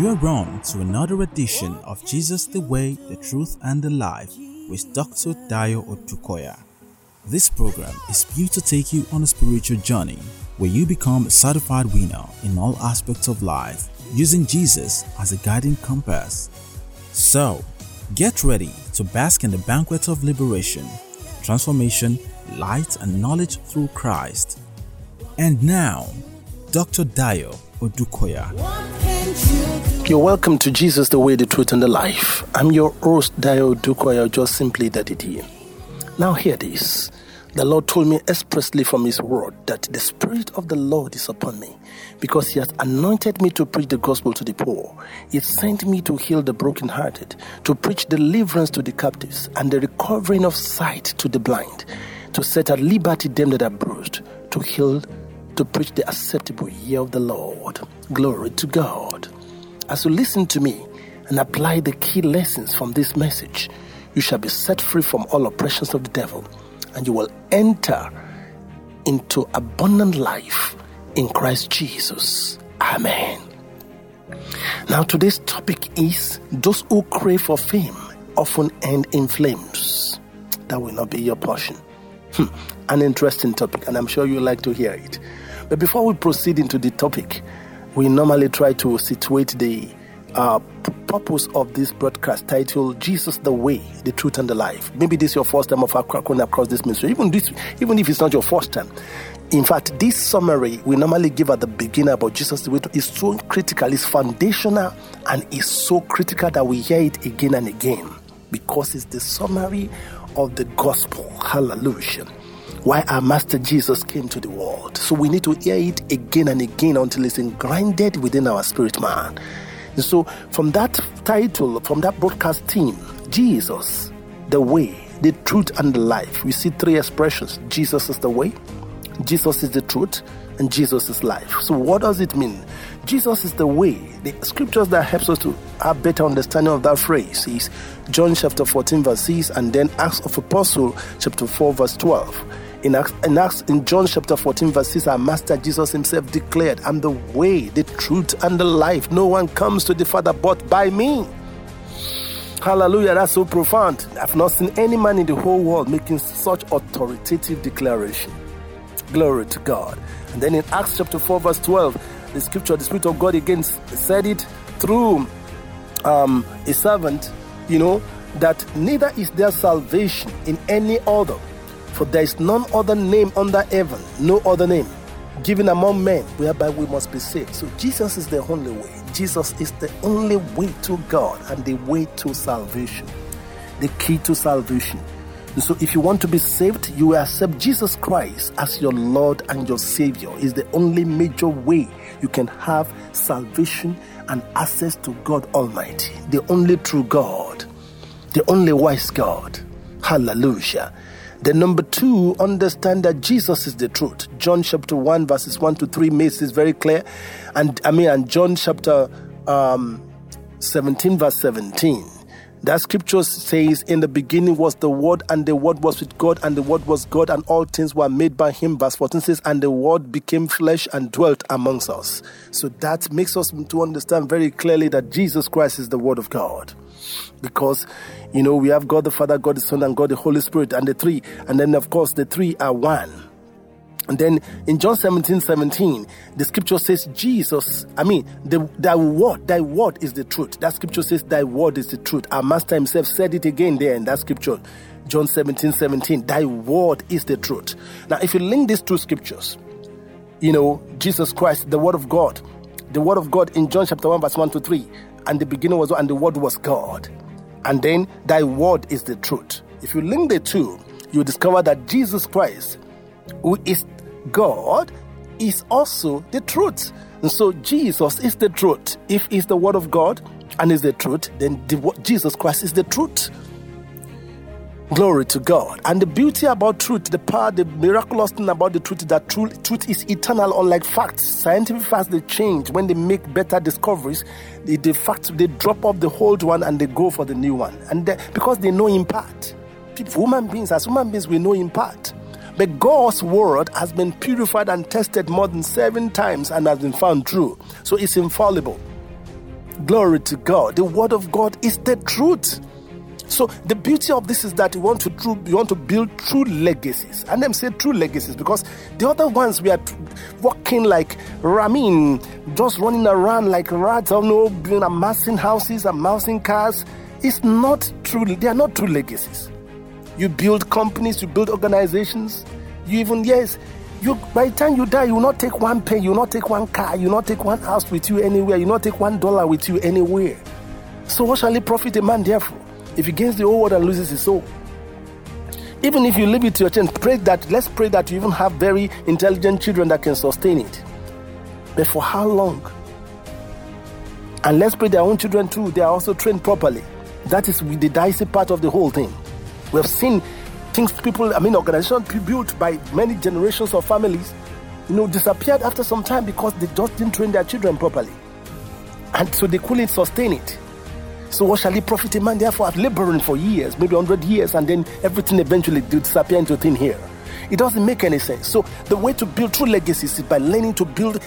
You are on to another edition of Jesus the Way, the Truth, and the Life with Dr. Dayo Odukoya. This program is built to take you on a spiritual journey where you become a certified winner in all aspects of life using Jesus as a guiding compass. So, get ready to bask in the banquet of liberation, transformation, light, and knowledge through Christ. And now, Dr. Dayo Odukoya. You're welcome to Jesus, the way, the truth, and the life. I'm your host, Dayo Odukoya, just simply Daddy D. Now, hear this. The Lord told me expressly from His word that the Spirit of the Lord is upon me because He has anointed me to preach the gospel to the poor. He sent me to heal the brokenhearted, to preach deliverance to the captives, and the recovering of sight to the blind, to set at liberty them that are bruised, to heal, to preach the acceptable year of the Lord. Glory to God. As you listen to me and apply the key lessons from this message, you shall be set free from all oppressions of the devil and you will enter into abundant life in Christ Jesus. Amen. Now, today's topic is those who crave for fame often end in flames. That will not be your portion. Hmm, an interesting topic, and I'm sure you like to hear it. But before we proceed into the topic, we normally try to situate the uh, purpose of this broadcast titled Jesus the Way, the Truth and the Life. Maybe this is your first time of coming across this ministry. Even this, even if it's not your first time. In fact, this summary we normally give at the beginning about Jesus the Way is so critical, it's foundational, and it's so critical that we hear it again and again because it's the summary of the gospel. Hallelujah why our Master Jesus came to the world. So we need to hear it again and again until it's ingrained within our spirit man. And so, from that title, from that broadcast team, Jesus, the way, the truth, and the life, we see three expressions Jesus is the way, Jesus is the truth, and Jesus is life. So, what does it mean? Jesus is the way. The scriptures that helps us to have better understanding of that phrase is John chapter 14, verse 6, and then Acts of Apostle chapter 4, verse 12 in Acts, in Acts, in John chapter 14, verse 6, our Master Jesus himself declared, I'm the way, the truth, and the life. No one comes to the Father but by me. Hallelujah, that's so profound. I've not seen any man in the whole world making such authoritative declaration. Glory to God. And then in Acts chapter 4, verse 12, the scripture, the Spirit of God again said it through um, a servant, you know, that neither is there salvation in any other for there is none other name under heaven, no other name given among men whereby we must be saved. So Jesus is the only way. Jesus is the only way to God and the way to salvation, the key to salvation. And so if you want to be saved, you will accept Jesus Christ as your Lord and your Savior. Is the only major way you can have salvation and access to God Almighty, the only true God, the only wise God. Hallelujah. Then number two, understand that Jesus is the truth. John chapter 1 verses 1 to 3 makes this very clear. And I mean, and John chapter um, 17 verse 17. That scripture says, In the beginning was the Word, and the Word was with God, and the Word was God, and all things were made by Him. Verse 14 says, And the Word became flesh and dwelt amongst us. So that makes us to understand very clearly that Jesus Christ is the Word of God because you know we have God the Father, God the Son, and God the Holy Spirit, and the three, and then of course the three are one. And then in John 17, 17, the scripture says, Jesus, I mean, the, thy word, thy word is the truth. That scripture says, thy word is the truth. Our master himself said it again there in that scripture, John 17, 17, thy word is the truth. Now, if you link these two scriptures, you know, Jesus Christ, the word of God, the word of God in John chapter 1, verse 1 to 3, and the beginning was, and the word was God. And then thy word is the truth. If you link the two, you discover that Jesus Christ, who is God, is also the truth. And so Jesus is the truth. If he's the word of God and is the truth, then the, Jesus Christ is the truth. Glory to God. And the beauty about truth, the power, the miraculous thing about the truth is that truth, truth is eternal, unlike facts. Scientific facts, they change. When they make better discoveries, the, the facts, they drop off the old one and they go for the new one. And they, because they know in part. People, human beings, as human beings, we know in part. But God's word has been purified and tested more than seven times and has been found true. So it's infallible. Glory to God. The word of God is the truth. So the beauty of this is that you want to true, you want to build true legacies, and them say true legacies because the other ones we are walking like ramin, just running around like rats, I don't know, amassing houses, amassing cars. It's not true. They are not true legacies. You build companies, you build organizations. You even yes, you by the time you die, you will not take one pen, you will not take one car, you will not take one house with you anywhere, you will not take one dollar with you anywhere. So what shall it profit a man therefore? if he gains the whole world and loses his soul. Even if you leave it to your children, pray that, let's pray that you even have very intelligent children that can sustain it. But for how long? And let's pray their own children too, they are also trained properly. That is the dicey part of the whole thing. We have seen things people, I mean, organizations built by many generations of families, you know, disappeared after some time because they just didn't train their children properly. And so they couldn't sustain it. So what shall it profit a man therefore of laboring for years, maybe 100 years, and then everything eventually disappear into thin air? It doesn't make any sense. So the way to build true legacies is by learning to build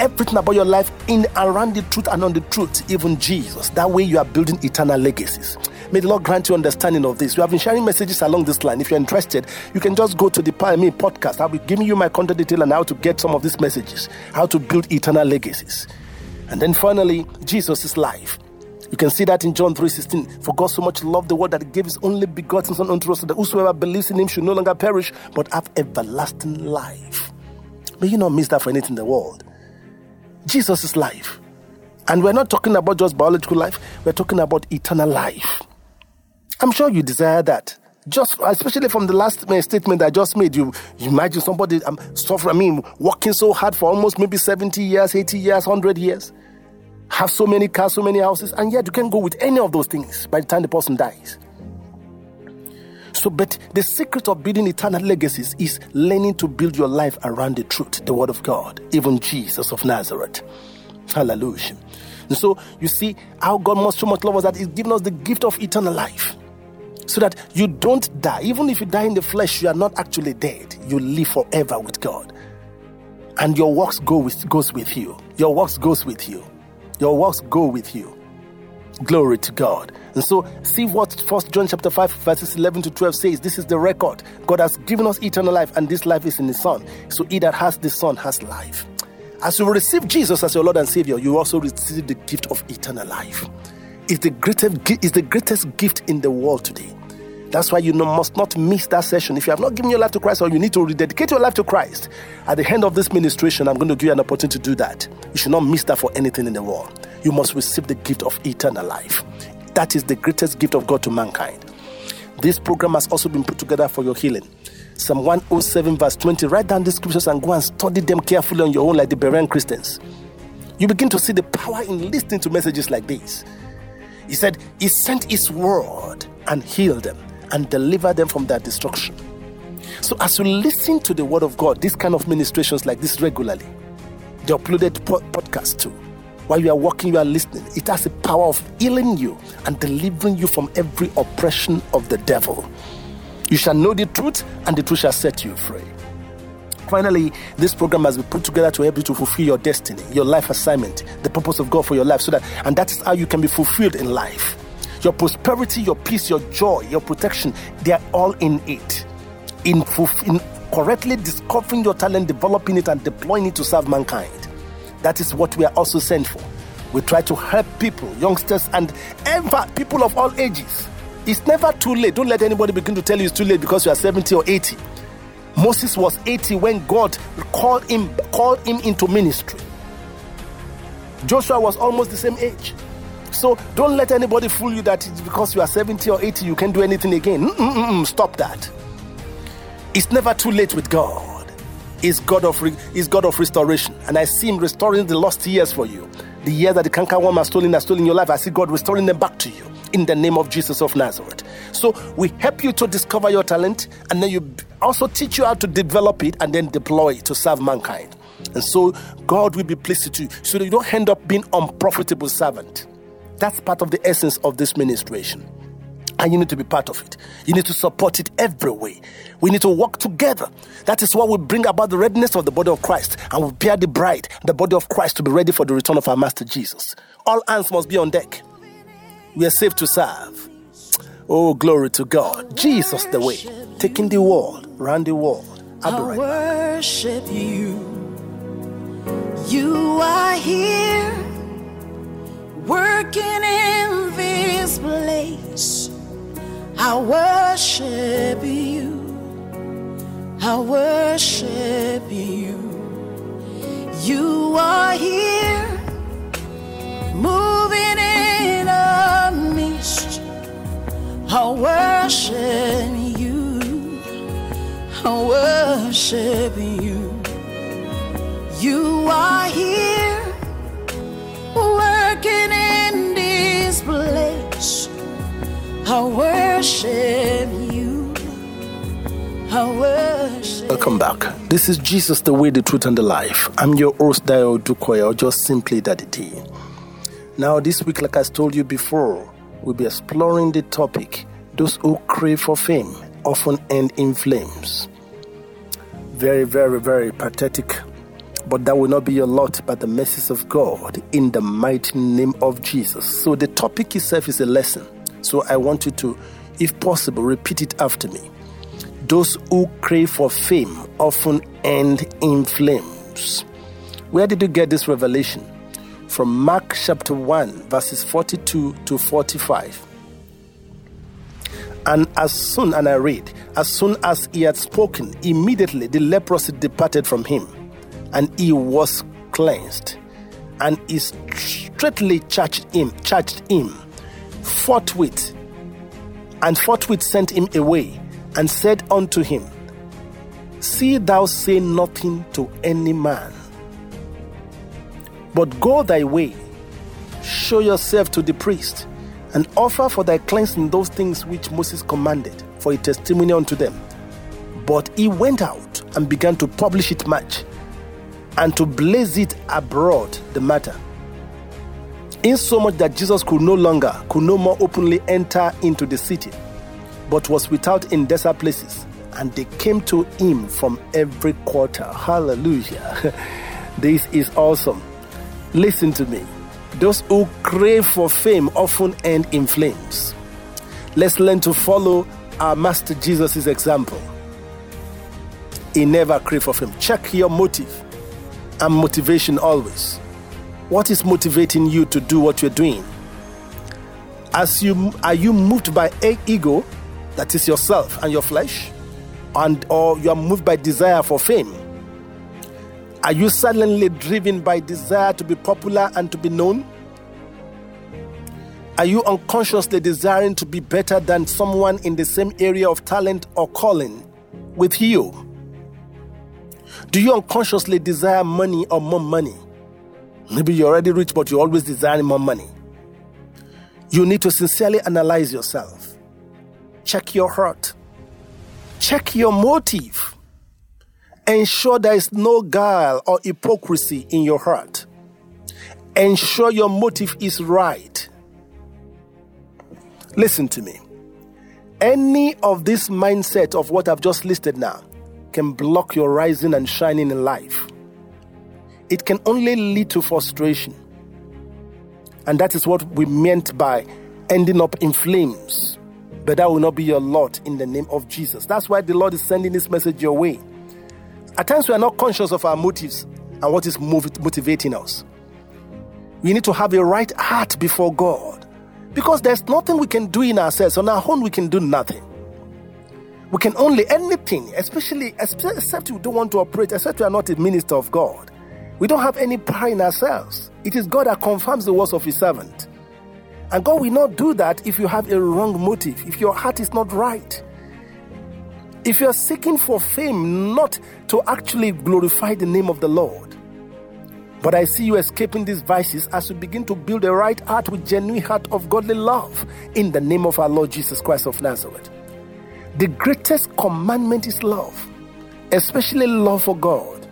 everything about your life in around the truth and on the truth, even Jesus. That way you are building eternal legacies. May the Lord grant you understanding of this. We have been sharing messages along this line. If you're interested, you can just go to the Me podcast. I'll be giving you my contact detail and how to get some of these messages, how to build eternal legacies. And then finally, Jesus' is life. You can see that in John 3:16. For God so much loved the world that he gave his only begotten Son unto us, that whosoever believes in him should no longer perish, but have everlasting life. May you not miss that for anything in the world. Jesus' is life. And we're not talking about just biological life, we're talking about eternal life. I'm sure you desire that. Just especially from the last statement I just made, you, you imagine somebody um, suffering, I mean, working so hard for almost maybe 70 years, 80 years, 100 years have so many cars, so many houses, and yet you can't go with any of those things by the time the person dies. So, but the secret of building eternal legacies is learning to build your life around the truth, the Word of God, even Jesus of Nazareth. Hallelujah. And so you see how God must so much love us that He's given us the gift of eternal life. So that you don't die. Even if you die in the flesh, you are not actually dead. You live forever with God. And your works go with, goes with you. Your works goes with you. Your works go with you. Glory to God. And so, see what First John chapter 5, verses 11 to 12 says. This is the record. God has given us eternal life, and this life is in the Son. So, he that has the Son has life. As you receive Jesus as your Lord and Savior, you also receive the gift of eternal life. It's the greatest, it's the greatest gift in the world today. That's why you must not miss that session. If you have not given your life to Christ or you need to rededicate your life to Christ, at the end of this ministration, I'm going to give you an opportunity to do that. You should not miss that for anything in the world. You must receive the gift of eternal life. That is the greatest gift of God to mankind. This program has also been put together for your healing. Psalm 107, verse 20. Write down these scriptures and go and study them carefully on your own, like the Berean Christians. You begin to see the power in listening to messages like this. He said, He sent His word and healed them and delivered them from their destruction. So, as you listen to the word of God, this kind of ministrations like this regularly, the uploaded po- podcast too, while you are walking, you are listening, it has the power of healing you and delivering you from every oppression of the devil. You shall know the truth, and the truth shall set you free. Finally, this program has been put together to help you to fulfill your destiny, your life assignment, the purpose of God for your life, so that and that is how you can be fulfilled in life. Your prosperity, your peace, your joy, your protection, they are all in it. In, in correctly discovering your talent, developing it, and deploying it to serve mankind. That is what we are also sent for. We try to help people, youngsters, and ever people of all ages. It's never too late. Don't let anybody begin to tell you it's too late because you are 70 or 80. Moses was 80 when God called him, called him into ministry. Joshua was almost the same age. So don't let anybody fool you that because you are 70 or 80 you can do anything again. Mm-mm-mm, stop that. It's never too late with God. He's God of He's God of restoration, and I see Him restoring the lost years for you. The years that the canker worm has stolen has stolen your life. I see God restoring them back to you in the name of Jesus of Nazareth. So we help you to discover your talent, and then you also teach you how to develop it and then deploy it to serve mankind. And so God will be pleased with you, so that you don't end up being unprofitable servant. That's part of the essence of this ministration. and you need to be part of it. You need to support it every way. We need to work together. That is what will bring about the readiness of the body of Christ and prepare the bride, the body of Christ, to be ready for the return of our Master Jesus. All hands must be on deck. We are safe to serve. Oh, glory to God. Jesus the way, taking the world, round the world. I'll be right worship you. You are here working in this place. I worship you. I worship you. You are here, moving in I worship you. I worship you. You are here working in this place. I worship you. I worship. Welcome back. This is Jesus, the way, the truth, and the life. I'm your host, Dayo Odukoya, or just simply Daddy D. Now, this week, like I told you before, we'll be exploring the topic those who crave for fame often end in flames. Very, very, very pathetic but that will not be your lot but the mercies of God in the mighty name of Jesus. So the topic itself is a lesson. So I want you to, if possible, repeat it after me. Those who crave for fame often end in flames. Where did you get this revelation? From Mark chapter 1, verses 42 to 45. And as soon, and I read, as soon as he had spoken, immediately the leprosy departed from him and he was cleansed. And he straightly charged him, charged him forthwith, and forthwith sent him away, and said unto him, See thou say nothing to any man, but go thy way, show yourself to the priest, and offer for thy cleansing those things which Moses commanded for a testimony unto them. But he went out and began to publish it much and to blaze it abroad the matter. In so much that Jesus could no longer, could no more openly enter into the city, but was without in desert places, and they came to him from every quarter. Hallelujah. this is awesome. Listen to me. Those who crave for fame often end in flames. Let's learn to follow our Master Jesus' example. He never craved for fame. Check your motive and motivation always. What is motivating you to do what you're doing? As you are you moved by ego, that is yourself and your flesh, and or you are moved by desire for fame? Are you suddenly driven by desire to be popular and to be known? Are you unconsciously desiring to be better than someone in the same area of talent or calling with you? Do you unconsciously desire money or more money? Maybe you're already rich, but you're always desiring more money. You need to sincerely analyze yourself. Check your heart. Check your motive. Ensure there is no guile or hypocrisy in your heart. Ensure your motive is right. Listen to me. Any of this mindset of what I've just listed now can block your rising and shining in life. It can only lead to frustration. And that is what we meant by ending up in flames. But that will not be your lot in the name of Jesus. That's why the Lord is sending this message your way. At times, we are not conscious of our motives and what is motivating us. We need to have a right heart before God because there's nothing we can do in ourselves. On our own, we can do nothing. We can only anything, especially except we don't want to operate, except we are not a minister of God. We don't have any power in ourselves. It is God that confirms the words of His servant. And God will not do that if you have a wrong motive, if your heart is not right. If you're seeking for fame, not to actually glorify the name of the Lord. But I see you escaping these vices as you begin to build a right heart with genuine heart of godly love in the name of our Lord Jesus Christ of Nazareth. The greatest commandment is love, especially love for God.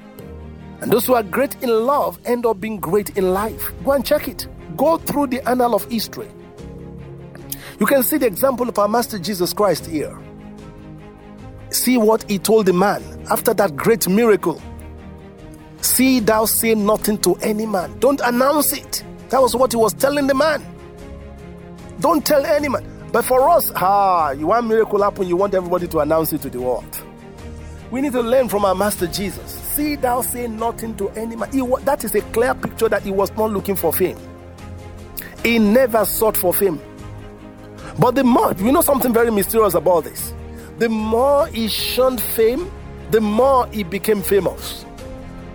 And those who are great in love end up being great in life. Go and check it. Go through the annal of history. You can see the example of our Master Jesus Christ here. See what he told the man after that great miracle. See thou say nothing to any man. Don't announce it. That was what he was telling the man. Don't tell any man. But for us, ah, you want miracle happen, you want everybody to announce it to the world. We need to learn from our Master Jesus. See thou say nothing to any man. That is a clear picture that he was not looking for fame. He never sought for fame. But the more, you know something very mysterious about this. The more he shunned fame, the more he became famous.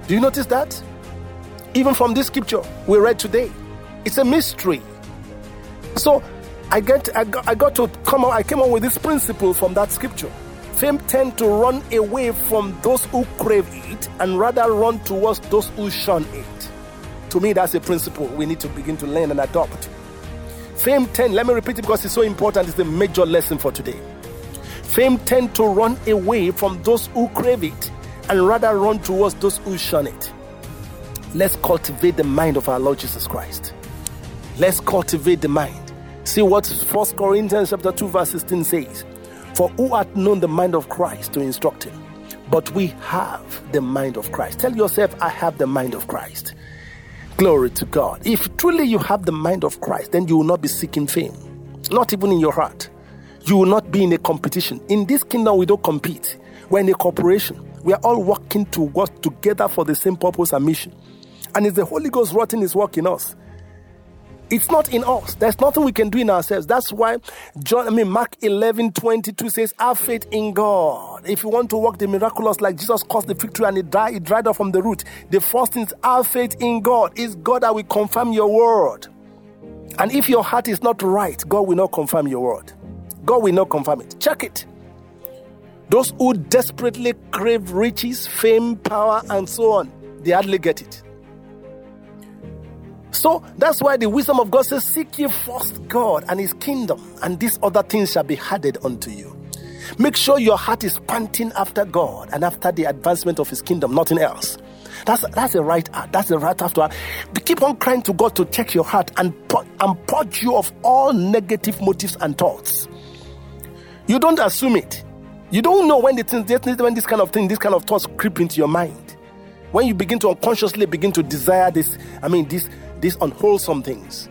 Do you notice that? Even from this scripture we read today, it's a mystery. So I get I got, I got to come I came up with this principle from that scripture. Fame tend to run away from those who crave it and rather run towards those who shun it. To me, that's a principle we need to begin to learn and adopt. Fame tend, let me repeat it because it's so important, it's the major lesson for today. Fame tend to run away from those who crave it and rather run towards those who shun it. Let's cultivate the mind of our Lord Jesus Christ. Let's cultivate the mind. See what 1 Corinthians chapter 2, verse 16 says. For who hath known the mind of Christ to instruct him? But we have the mind of Christ. Tell yourself, I have the mind of Christ. Glory to God. If truly you have the mind of Christ, then you will not be seeking fame, not even in your heart. You will not be in a competition. In this kingdom, we don't compete. We're in a corporation. We are all working to work together for the same purpose and mission. And it's the Holy Ghost wrought His work in us. It's not in us. There's nothing we can do in ourselves. That's why John, I mean, Mark 11 22 says, Have faith in God. If you want to work the miraculous like Jesus caused the tree and it dried, it dried up from the root, the first thing is have faith in God. It's God that will confirm your word. And if your heart is not right, God will not confirm your word. God will not confirm it. Check it. Those who desperately crave riches, fame, power, and so on, they hardly get it. So that's why the wisdom of God says, Seek ye first God and his kingdom, and these other things shall be added unto you. Make sure your heart is panting after God and after the advancement of his kingdom, nothing else. That's that's the right heart. That's the right after. Keep on crying to God to check your heart and and purge you of all negative motives and thoughts. You don't assume it. You don't know when the when this kind of thing, this kind of thoughts creep into your mind. When you begin to unconsciously begin to desire this, I mean, this these unwholesome things.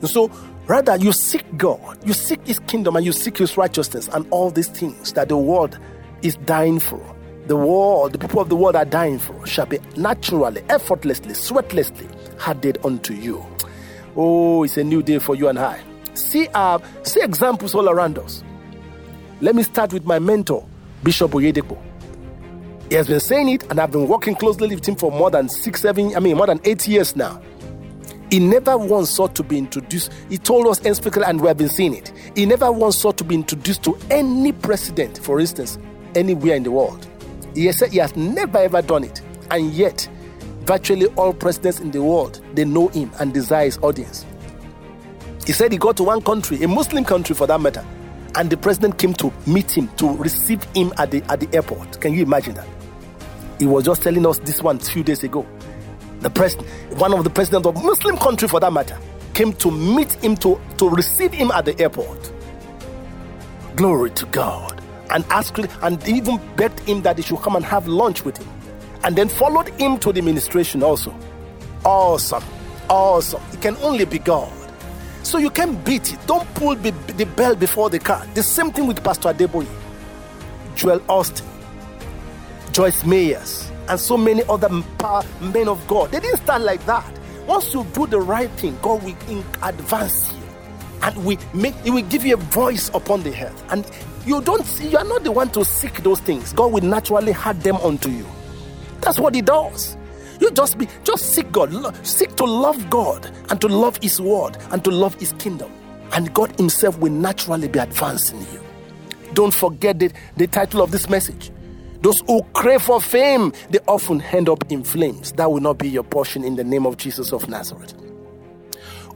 And so, rather, you seek God, you seek His kingdom, and you seek His righteousness, and all these things that the world is dying for. The world, the people of the world are dying for, shall be naturally, effortlessly, sweatlessly added unto you. Oh, it's a new day for you and I. See, uh, see examples all around us. Let me start with my mentor, Bishop Oyedepo. He has been saying it, and I've been working closely with him for more than six, seven, I mean, more than eight years now. He never once sought to be introduced. He told us unspeakably, and we have been seeing it. He never once sought to be introduced to any president, for instance, anywhere in the world. He has said he has never ever done it, and yet, virtually all presidents in the world they know him and desire his audience. He said he got to one country, a Muslim country for that matter, and the president came to meet him to receive him at the at the airport. Can you imagine that? He was just telling us this one few days ago. The president, one of the presidents of Muslim country for that matter, came to meet him to, to receive him at the airport. Glory to God. And asked and even begged him that he should come and have lunch with him. And then followed him to the administration also. Awesome. Awesome. It can only be God. So you can't beat it. Don't pull the, the bell before the car. The same thing with Pastor Adeboye, Joel Osteen, Joyce Meyers, and so many other men of God. They didn't start like that. Once you do the right thing, God will advance you, and we make He will give you a voice upon the earth. And you don't, you are not the one to seek those things. God will naturally add them unto you. That's what He does. You just be, just seek God, seek to love God and to love His word and to love His kingdom, and God Himself will naturally be advancing you. Don't forget the, the title of this message those who crave for fame, they often end up in flames. That will not be your portion in the name of Jesus of Nazareth.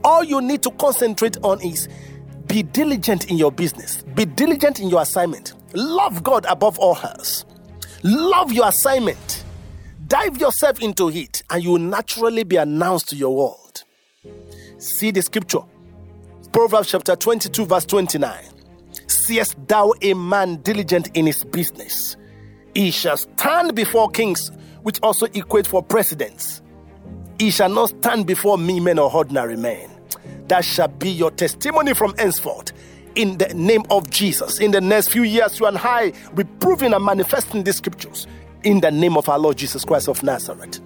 All you need to concentrate on is be diligent in your business, be diligent in your assignment. Love God above all else. Love your assignment. Dive yourself into it, and you will naturally be announced to your world. See the scripture Proverbs chapter 22, verse 29. Seest thou a man diligent in his business? He shall stand before kings, which also equate for presidents. He shall not stand before me men or ordinary men. That shall be your testimony from henceforth. In the name of Jesus, in the next few years, you and I will be proving and manifesting these scriptures in the name of our Lord Jesus Christ of Nazareth.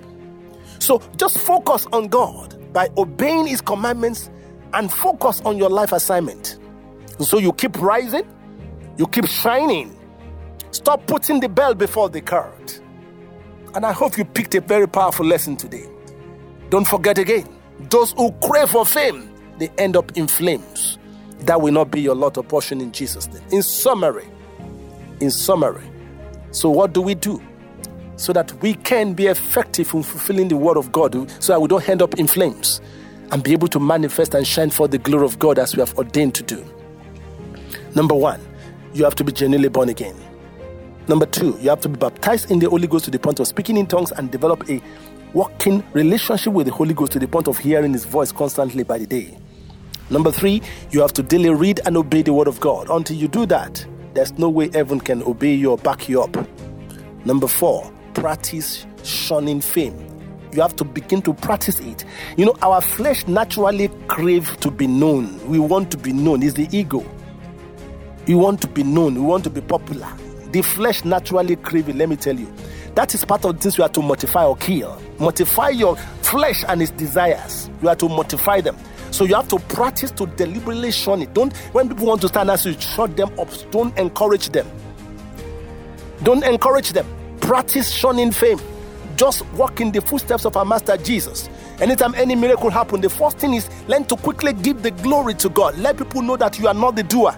So just focus on God by obeying His commandments and focus on your life assignment. So you keep rising, you keep shining. Stop putting the bell before the cart. And I hope you picked a very powerful lesson today. Don't forget again, those who crave for fame, they end up in flames. That will not be your lot or portion in Jesus' name. In summary, in summary, so what do we do? So that we can be effective in fulfilling the word of God, so that we don't end up in flames and be able to manifest and shine for the glory of God as we have ordained to do. Number one, you have to be genuinely born again. Number two, you have to be baptized in the Holy Ghost to the point of speaking in tongues and develop a working relationship with the Holy Ghost to the point of hearing His voice constantly by the day. Number three, you have to daily read and obey the Word of God. Until you do that, there's no way heaven can obey you or back you up. Number four, practice shunning fame. You have to begin to practice it. You know, our flesh naturally crave to be known. We want to be known. It's the ego. We want to be known. We want to be popular. The flesh naturally crave it, let me tell you. That is part of the things you have to mortify or kill. Mortify your flesh and its desires. You have to mortify them. So you have to practice to deliberately shun it. Don't when people want to stand as you shut them up. Don't encourage them. Don't encourage them. Practice shunning fame. Just walk in the footsteps of our Master Jesus. Anytime any miracle happen, the first thing is learn to quickly give the glory to God. Let people know that you are not the doer.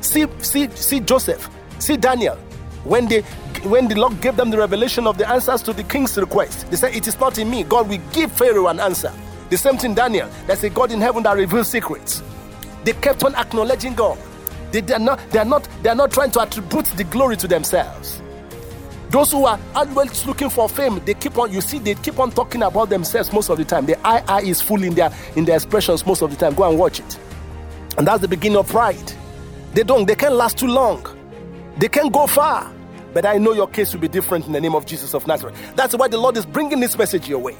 See, see, see Joseph, see Daniel. When they when the Lord gave them the revelation of the answers to the king's request, they said, It is not in me. God will give Pharaoh an answer. The same thing, Daniel. There's a God in heaven that reveals secrets. They kept on acknowledging God. They, they, are not, they, are not, they are not trying to attribute the glory to themselves. Those who are always looking for fame, they keep on, you see, they keep on talking about themselves most of the time. The eye eye is full in their in their expressions most of the time. Go and watch it. And that's the beginning of pride. They don't, they can't last too long. They can't go far. But I know your case will be different in the name of Jesus of Nazareth. That's why the Lord is bringing this message your way.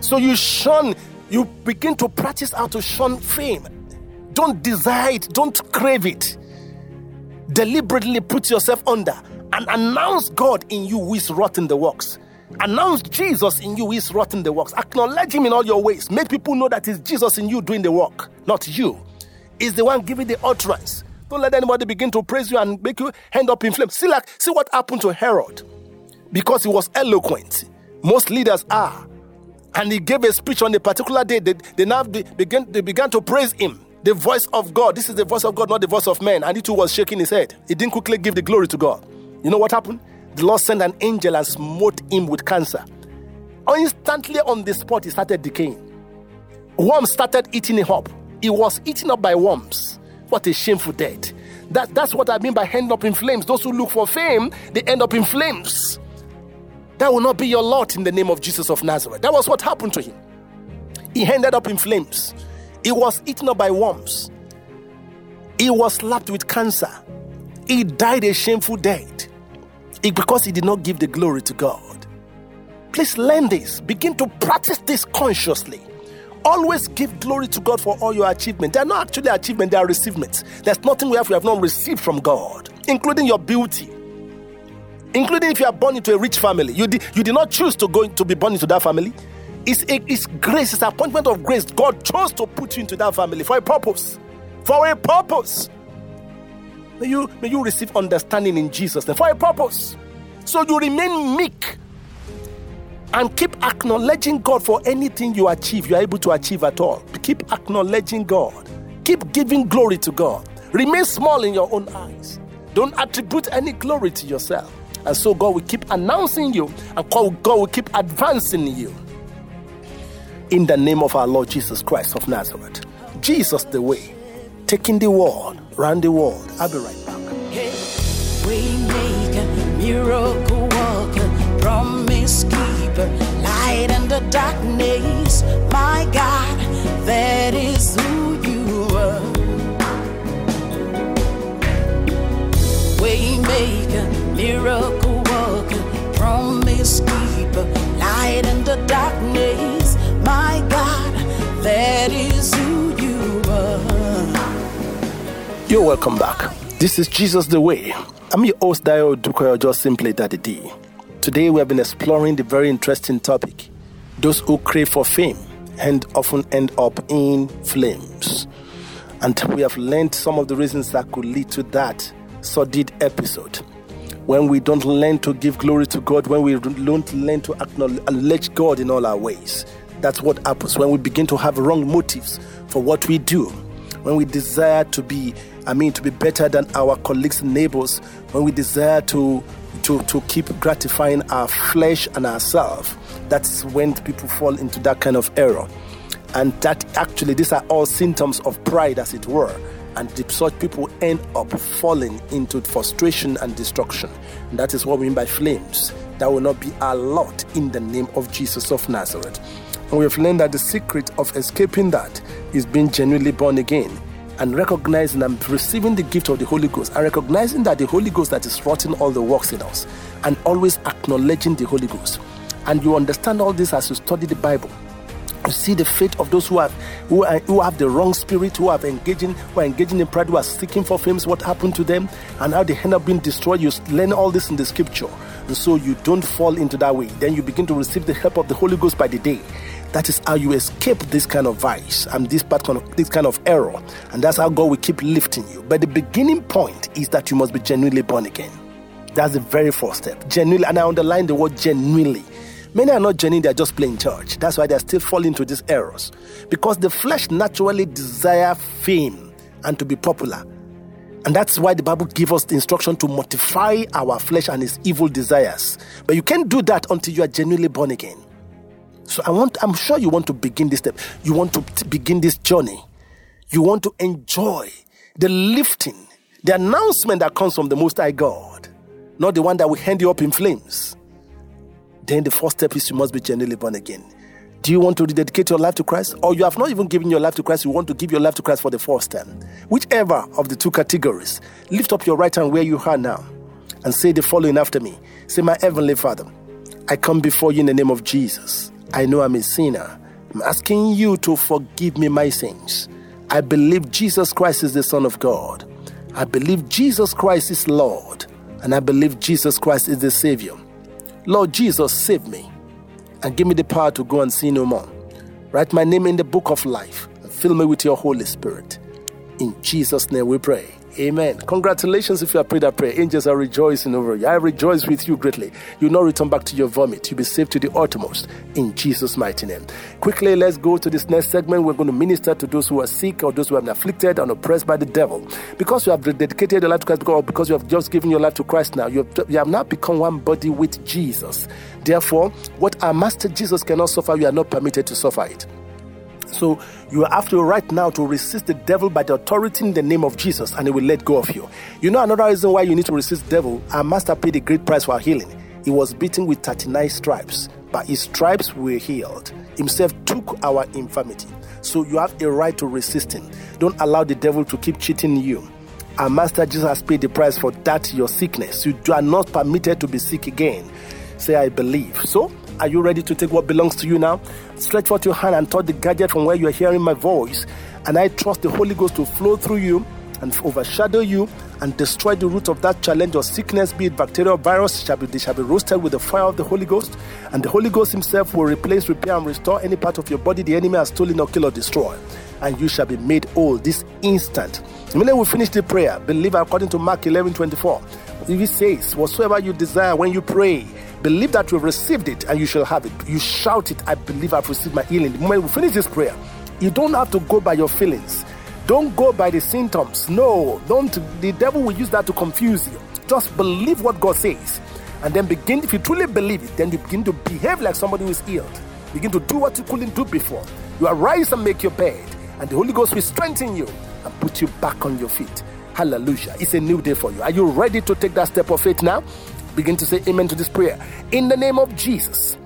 So you shun, you begin to practice how to shun fame. Don't desire it, don't crave it. Deliberately put yourself under and announce God in you who is rotting the works. Announce Jesus in you who is rotting the works. Acknowledge Him in all your ways. Make people know that it's Jesus in you doing the work, not you. Is the one giving the utterance. Don't let anybody begin to praise you and make you end up in flames. See, like, see what happened to Herod. Because he was eloquent. Most leaders are. And he gave a speech on a particular day. They, they now began, they began to praise him. The voice of God. This is the voice of God, not the voice of man. And he too was shaking his head. He didn't quickly give the glory to God. You know what happened? The Lord sent an angel and smote him with cancer. Instantly on the spot, he started decaying. Worms started eating him up. He was eaten up by worms. What a shameful death. That, that's what I mean by end up in flames. Those who look for fame, they end up in flames. That will not be your lot in the name of Jesus of Nazareth. That was what happened to him. He ended up in flames. He was eaten up by worms. He was slapped with cancer. He died a shameful death because he did not give the glory to God. Please learn this. Begin to practice this consciously. Always give glory to God for all your achievements. They are not actually achievements, they are receivements. There's nothing we have we have not received from God, including your beauty. Including if you are born into a rich family. You did, you did not choose to go to be born into that family. It's, a, it's grace, it's appointment of grace. God chose to put you into that family for a purpose. For a purpose. May you, may you receive understanding in Jesus' name for a purpose. So you remain meek and keep acknowledging God for anything you achieve, you are able to achieve at all. Keep acknowledging God. Keep giving glory to God. Remain small in your own eyes. Don't attribute any glory to yourself. And so God will keep announcing you, and God will keep advancing you. In the name of our Lord Jesus Christ of Nazareth. Jesus the way, taking the world, round the world. I'll be right back. Hey, we miracle walker, promise keeper, light in the darkness. My God, that is who you are. Waymaker, miracle walker, promise keeper, light in the darkness. My God, that is who you are. You're welcome back. This is Jesus the Way. I'm your host, Dayo Odukoya, just simply Daddy D. Today we have been exploring the very interesting topic those who crave for fame and often end up in flames. And we have learned some of the reasons that could lead to that sordid episode. When we don't learn to give glory to God, when we don't learn to acknowledge God in all our ways, that's what happens. When we begin to have wrong motives for what we do, when we desire to be, I mean, to be better than our colleagues and neighbors, when we desire to to, to keep gratifying our flesh and ourselves, that's when people fall into that kind of error. And that actually, these are all symptoms of pride, as it were. And such people end up falling into frustration and destruction. And that is what we mean by flames. That will not be our lot in the name of Jesus of Nazareth. And we have learned that the secret of escaping that is being genuinely born again and recognizing and receiving the gift of the Holy Ghost and recognizing that the Holy Ghost that is wrought all the works in us and always acknowledging the Holy Ghost. And you understand all this as you study the Bible. You see the fate of those who have who, are, who have the wrong spirit, who have engaging, who are engaging in pride, who are seeking for fame, what happened to them, and how they end up being destroyed. You learn all this in the scripture. So you don't fall into that way. Then you begin to receive the help of the Holy Ghost by the day. That is how you escape this kind of vice and this part of, this kind of error. And that's how God will keep lifting you. But the beginning point is that you must be genuinely born again. That's the very first step. Genuinely, and I underline the word genuinely. Many are not genuine, they're just playing church. That's why they're still falling into these errors. Because the flesh naturally desire fame and to be popular. And that's why the Bible gives us the instruction to mortify our flesh and its evil desires. But you can't do that until you are genuinely born again. So I want I'm sure you want to begin this step. You want to begin this journey. You want to enjoy the lifting, the announcement that comes from the Most High God, not the one that will hand you up in flames. Then the first step is you must be genuinely born again. Do you want to dedicate your life to Christ? Or you have not even given your life to Christ, you want to give your life to Christ for the first time? Whichever of the two categories, lift up your right hand where you are now and say the following after me. Say, My Heavenly Father, I come before you in the name of Jesus. I know I'm a sinner. I'm asking you to forgive me my sins. I believe Jesus Christ is the Son of God. I believe Jesus Christ is Lord. And I believe Jesus Christ is the Savior. Lord Jesus, save me and give me the power to go and see no more. Write my name in the book of life and fill me with your Holy Spirit. In Jesus' name we pray. Amen. Congratulations if you have prayed that prayer. Angels are rejoicing over you. I rejoice with you greatly. You'll not return back to your vomit. You'll be saved to the uttermost in Jesus' mighty name. Quickly, let's go to this next segment. We're going to minister to those who are sick or those who have been afflicted and oppressed by the devil. Because you have dedicated your life to Christ, because you have just given your life to Christ now, you have, you have now become one body with Jesus. Therefore, what our Master Jesus cannot suffer, you are not permitted to suffer it. So you have to right now to resist the devil by the authority in the name of Jesus, and he will let go of you. You know another reason why you need to resist devil? Our master paid a great price for healing. He was beaten with 39 stripes. but his stripes were healed. Himself took our infirmity. So you have a right to resist him. Don't allow the devil to keep cheating you. Our master Jesus paid the price for that your sickness. You are not permitted to be sick again. Say, I believe. So are you ready to take what belongs to you now? Stretch forth your hand and touch the gadget from where you are hearing my voice. And I trust the Holy Ghost to flow through you and overshadow you and destroy the root of that challenge or sickness, be it bacteria or virus, shall be, they shall be roasted with the fire of the Holy Ghost. And the Holy Ghost Himself will replace, repair, and restore any part of your body the enemy has stolen or killed or destroyed. And you shall be made whole this instant. Immediately we finish the prayer, believe according to Mark 11 24. He says, Whatsoever you desire when you pray, Believe that you've received it and you shall have it. You shout it, I believe I've received my healing. The moment we finish this prayer, you don't have to go by your feelings. Don't go by the symptoms. No, don't. The devil will use that to confuse you. Just believe what God says. And then begin, if you truly believe it, then you begin to behave like somebody who is healed. Begin to do what you couldn't do before. You arise and make your bed, and the Holy Ghost will strengthen you and put you back on your feet. Hallelujah. It's a new day for you. Are you ready to take that step of faith now? Begin to say amen to this prayer. In the name of Jesus,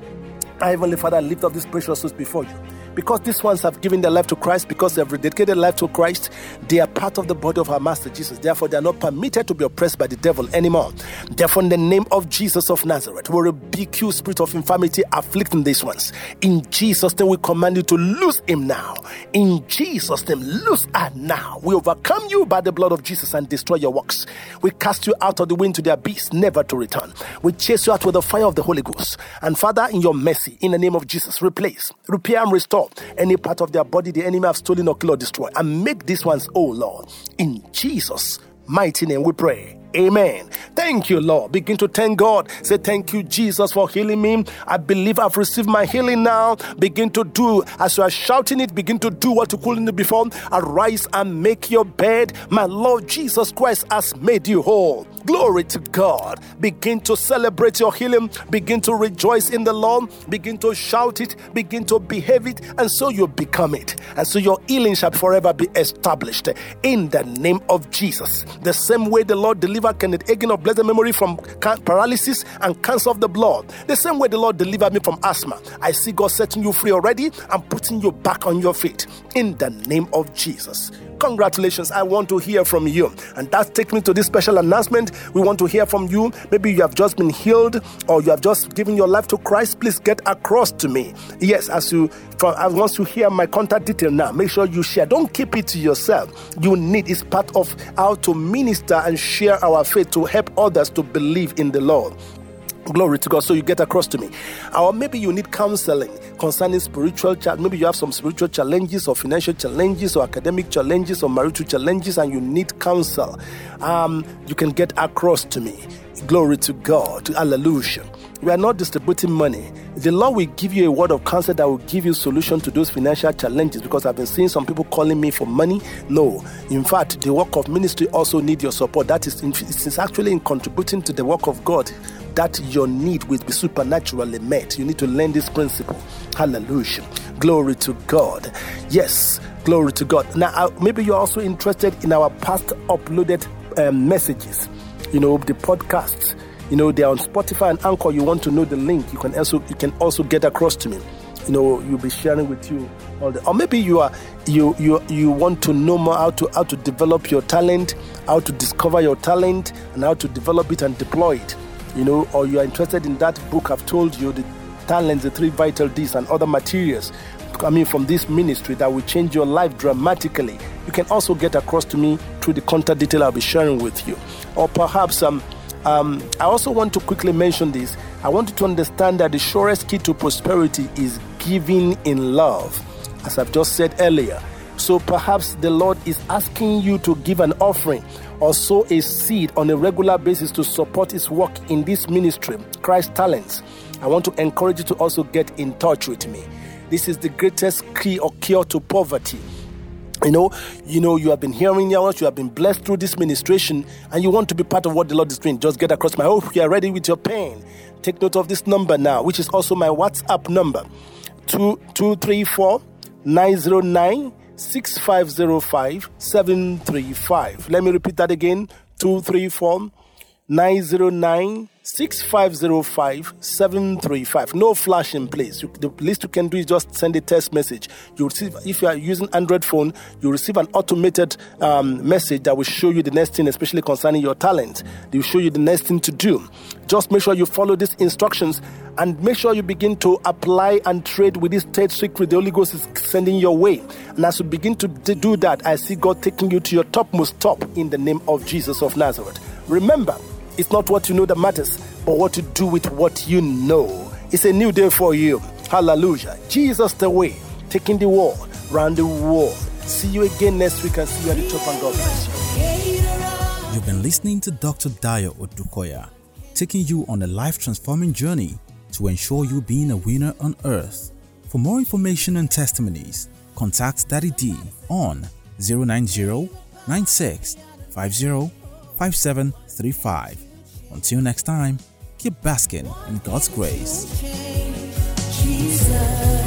Heavenly Father, lift up this precious souls before you. Because these ones have given their life to Christ, because they have dedicated their life to Christ, they are part of the body of our Master Jesus. Therefore, they are not permitted to be oppressed by the devil anymore. Therefore, in the name of Jesus of Nazareth, we rebuke you, spirit of infirmity, afflicting these ones. In Jesus' name, we command you to lose him now. In Jesus' name, lose her now. We overcome you by the blood of Jesus and destroy your works. We cast you out of the wind to the abyss, never to return. We chase you out with the fire of the Holy Ghost. And Father, in your mercy, in the name of Jesus, replace, repair, and restore any part of their body the enemy have stolen or killed or destroyed. And make these ones, oh Lord, in Jesus' mighty name we pray. Amen. Thank you, Lord. Begin to thank God. Say, Thank you, Jesus, for healing me. I believe I've received my healing now. Begin to do, as you are shouting it, begin to do what you couldn't do before. Arise and make your bed. My Lord Jesus Christ has made you whole. Glory to God. Begin to celebrate your healing. Begin to rejoice in the Lord. Begin to shout it. Begin to behave it. And so you become it. And so your healing shall forever be established in the name of Jesus. The same way the Lord delivered Kenneth Hagin of blessed memory from paralysis and cancer of the blood. The same way the Lord delivered me from asthma. I see God setting you free already and putting you back on your feet in the name of Jesus. Congratulations. I want to hear from you. And that takes me to this special announcement. We want to hear from you. Maybe you have just been healed or you have just given your life to Christ. Please get across to me. Yes, as you from want to hear my contact detail now. Make sure you share. Don't keep it to yourself. You need it's part of how to minister and share our faith to help others to believe in the Lord. Glory to God. So you get across to me. Or maybe you need counseling concerning spiritual challenge. Maybe you have some spiritual challenges or financial challenges or academic challenges or marital challenges and you need counsel. Um, you can get across to me. Glory to God. Hallelujah. We are not distributing money. The Lord will give you a word of counsel that will give you solution to those financial challenges because I've been seeing some people calling me for money. No. In fact, the work of ministry also need your support. That is, it's actually in contributing to the work of God that your need will be supernaturally met. You need to learn this principle. Hallelujah. Glory to God. Yes, glory to God. Now, uh, maybe you're also interested in our past uploaded um, messages, you know, the podcasts you know they're on spotify and anchor you want to know the link you can also you can also get across to me you know you'll be sharing with you all the or maybe you are you you you want to know more how to how to develop your talent how to discover your talent and how to develop it and deploy it you know or you are interested in that book i've told you the talents the three vital D's and other materials coming from this ministry that will change your life dramatically you can also get across to me through the contact detail i'll be sharing with you or perhaps um um, I also want to quickly mention this. I want you to understand that the surest key to prosperity is giving in love, as I've just said earlier. So perhaps the Lord is asking you to give an offering or sow a seed on a regular basis to support His work in this ministry, Christ Talents. I want to encourage you to also get in touch with me. This is the greatest key or cure to poverty you know you know you have been hearing us you have been blessed through this ministration and you want to be part of what the lord is doing just get across my oh, hope you are ready with your pain. take note of this number now which is also my whatsapp number 2234 909 6505 735 let me repeat that again. 234 909 6505 735. No flashing, please. You, the least you can do is just send a text message. You receive, if you are using Android phone, you receive an automated um, message that will show you the next thing, especially concerning your talent. They will show you the next thing to do. Just make sure you follow these instructions and make sure you begin to apply and trade with this third secret the Holy Ghost is sending your way. And as you begin to do that, I see God taking you to your topmost top in the name of Jesus of Nazareth. Remember, it's not what you know that matters, but what to do with what you know. It's a new day for you. Hallelujah. Jesus the way, taking the world round the world. See you again next week and see you at the top and God bless you. You've been listening to Dr. Dayo Odukoya, taking you on a life transforming journey to ensure you being a winner on earth. For more information and testimonies, contact Daddy D on 090 96 50 5735 until next time, keep basking in God's grace. Jesus.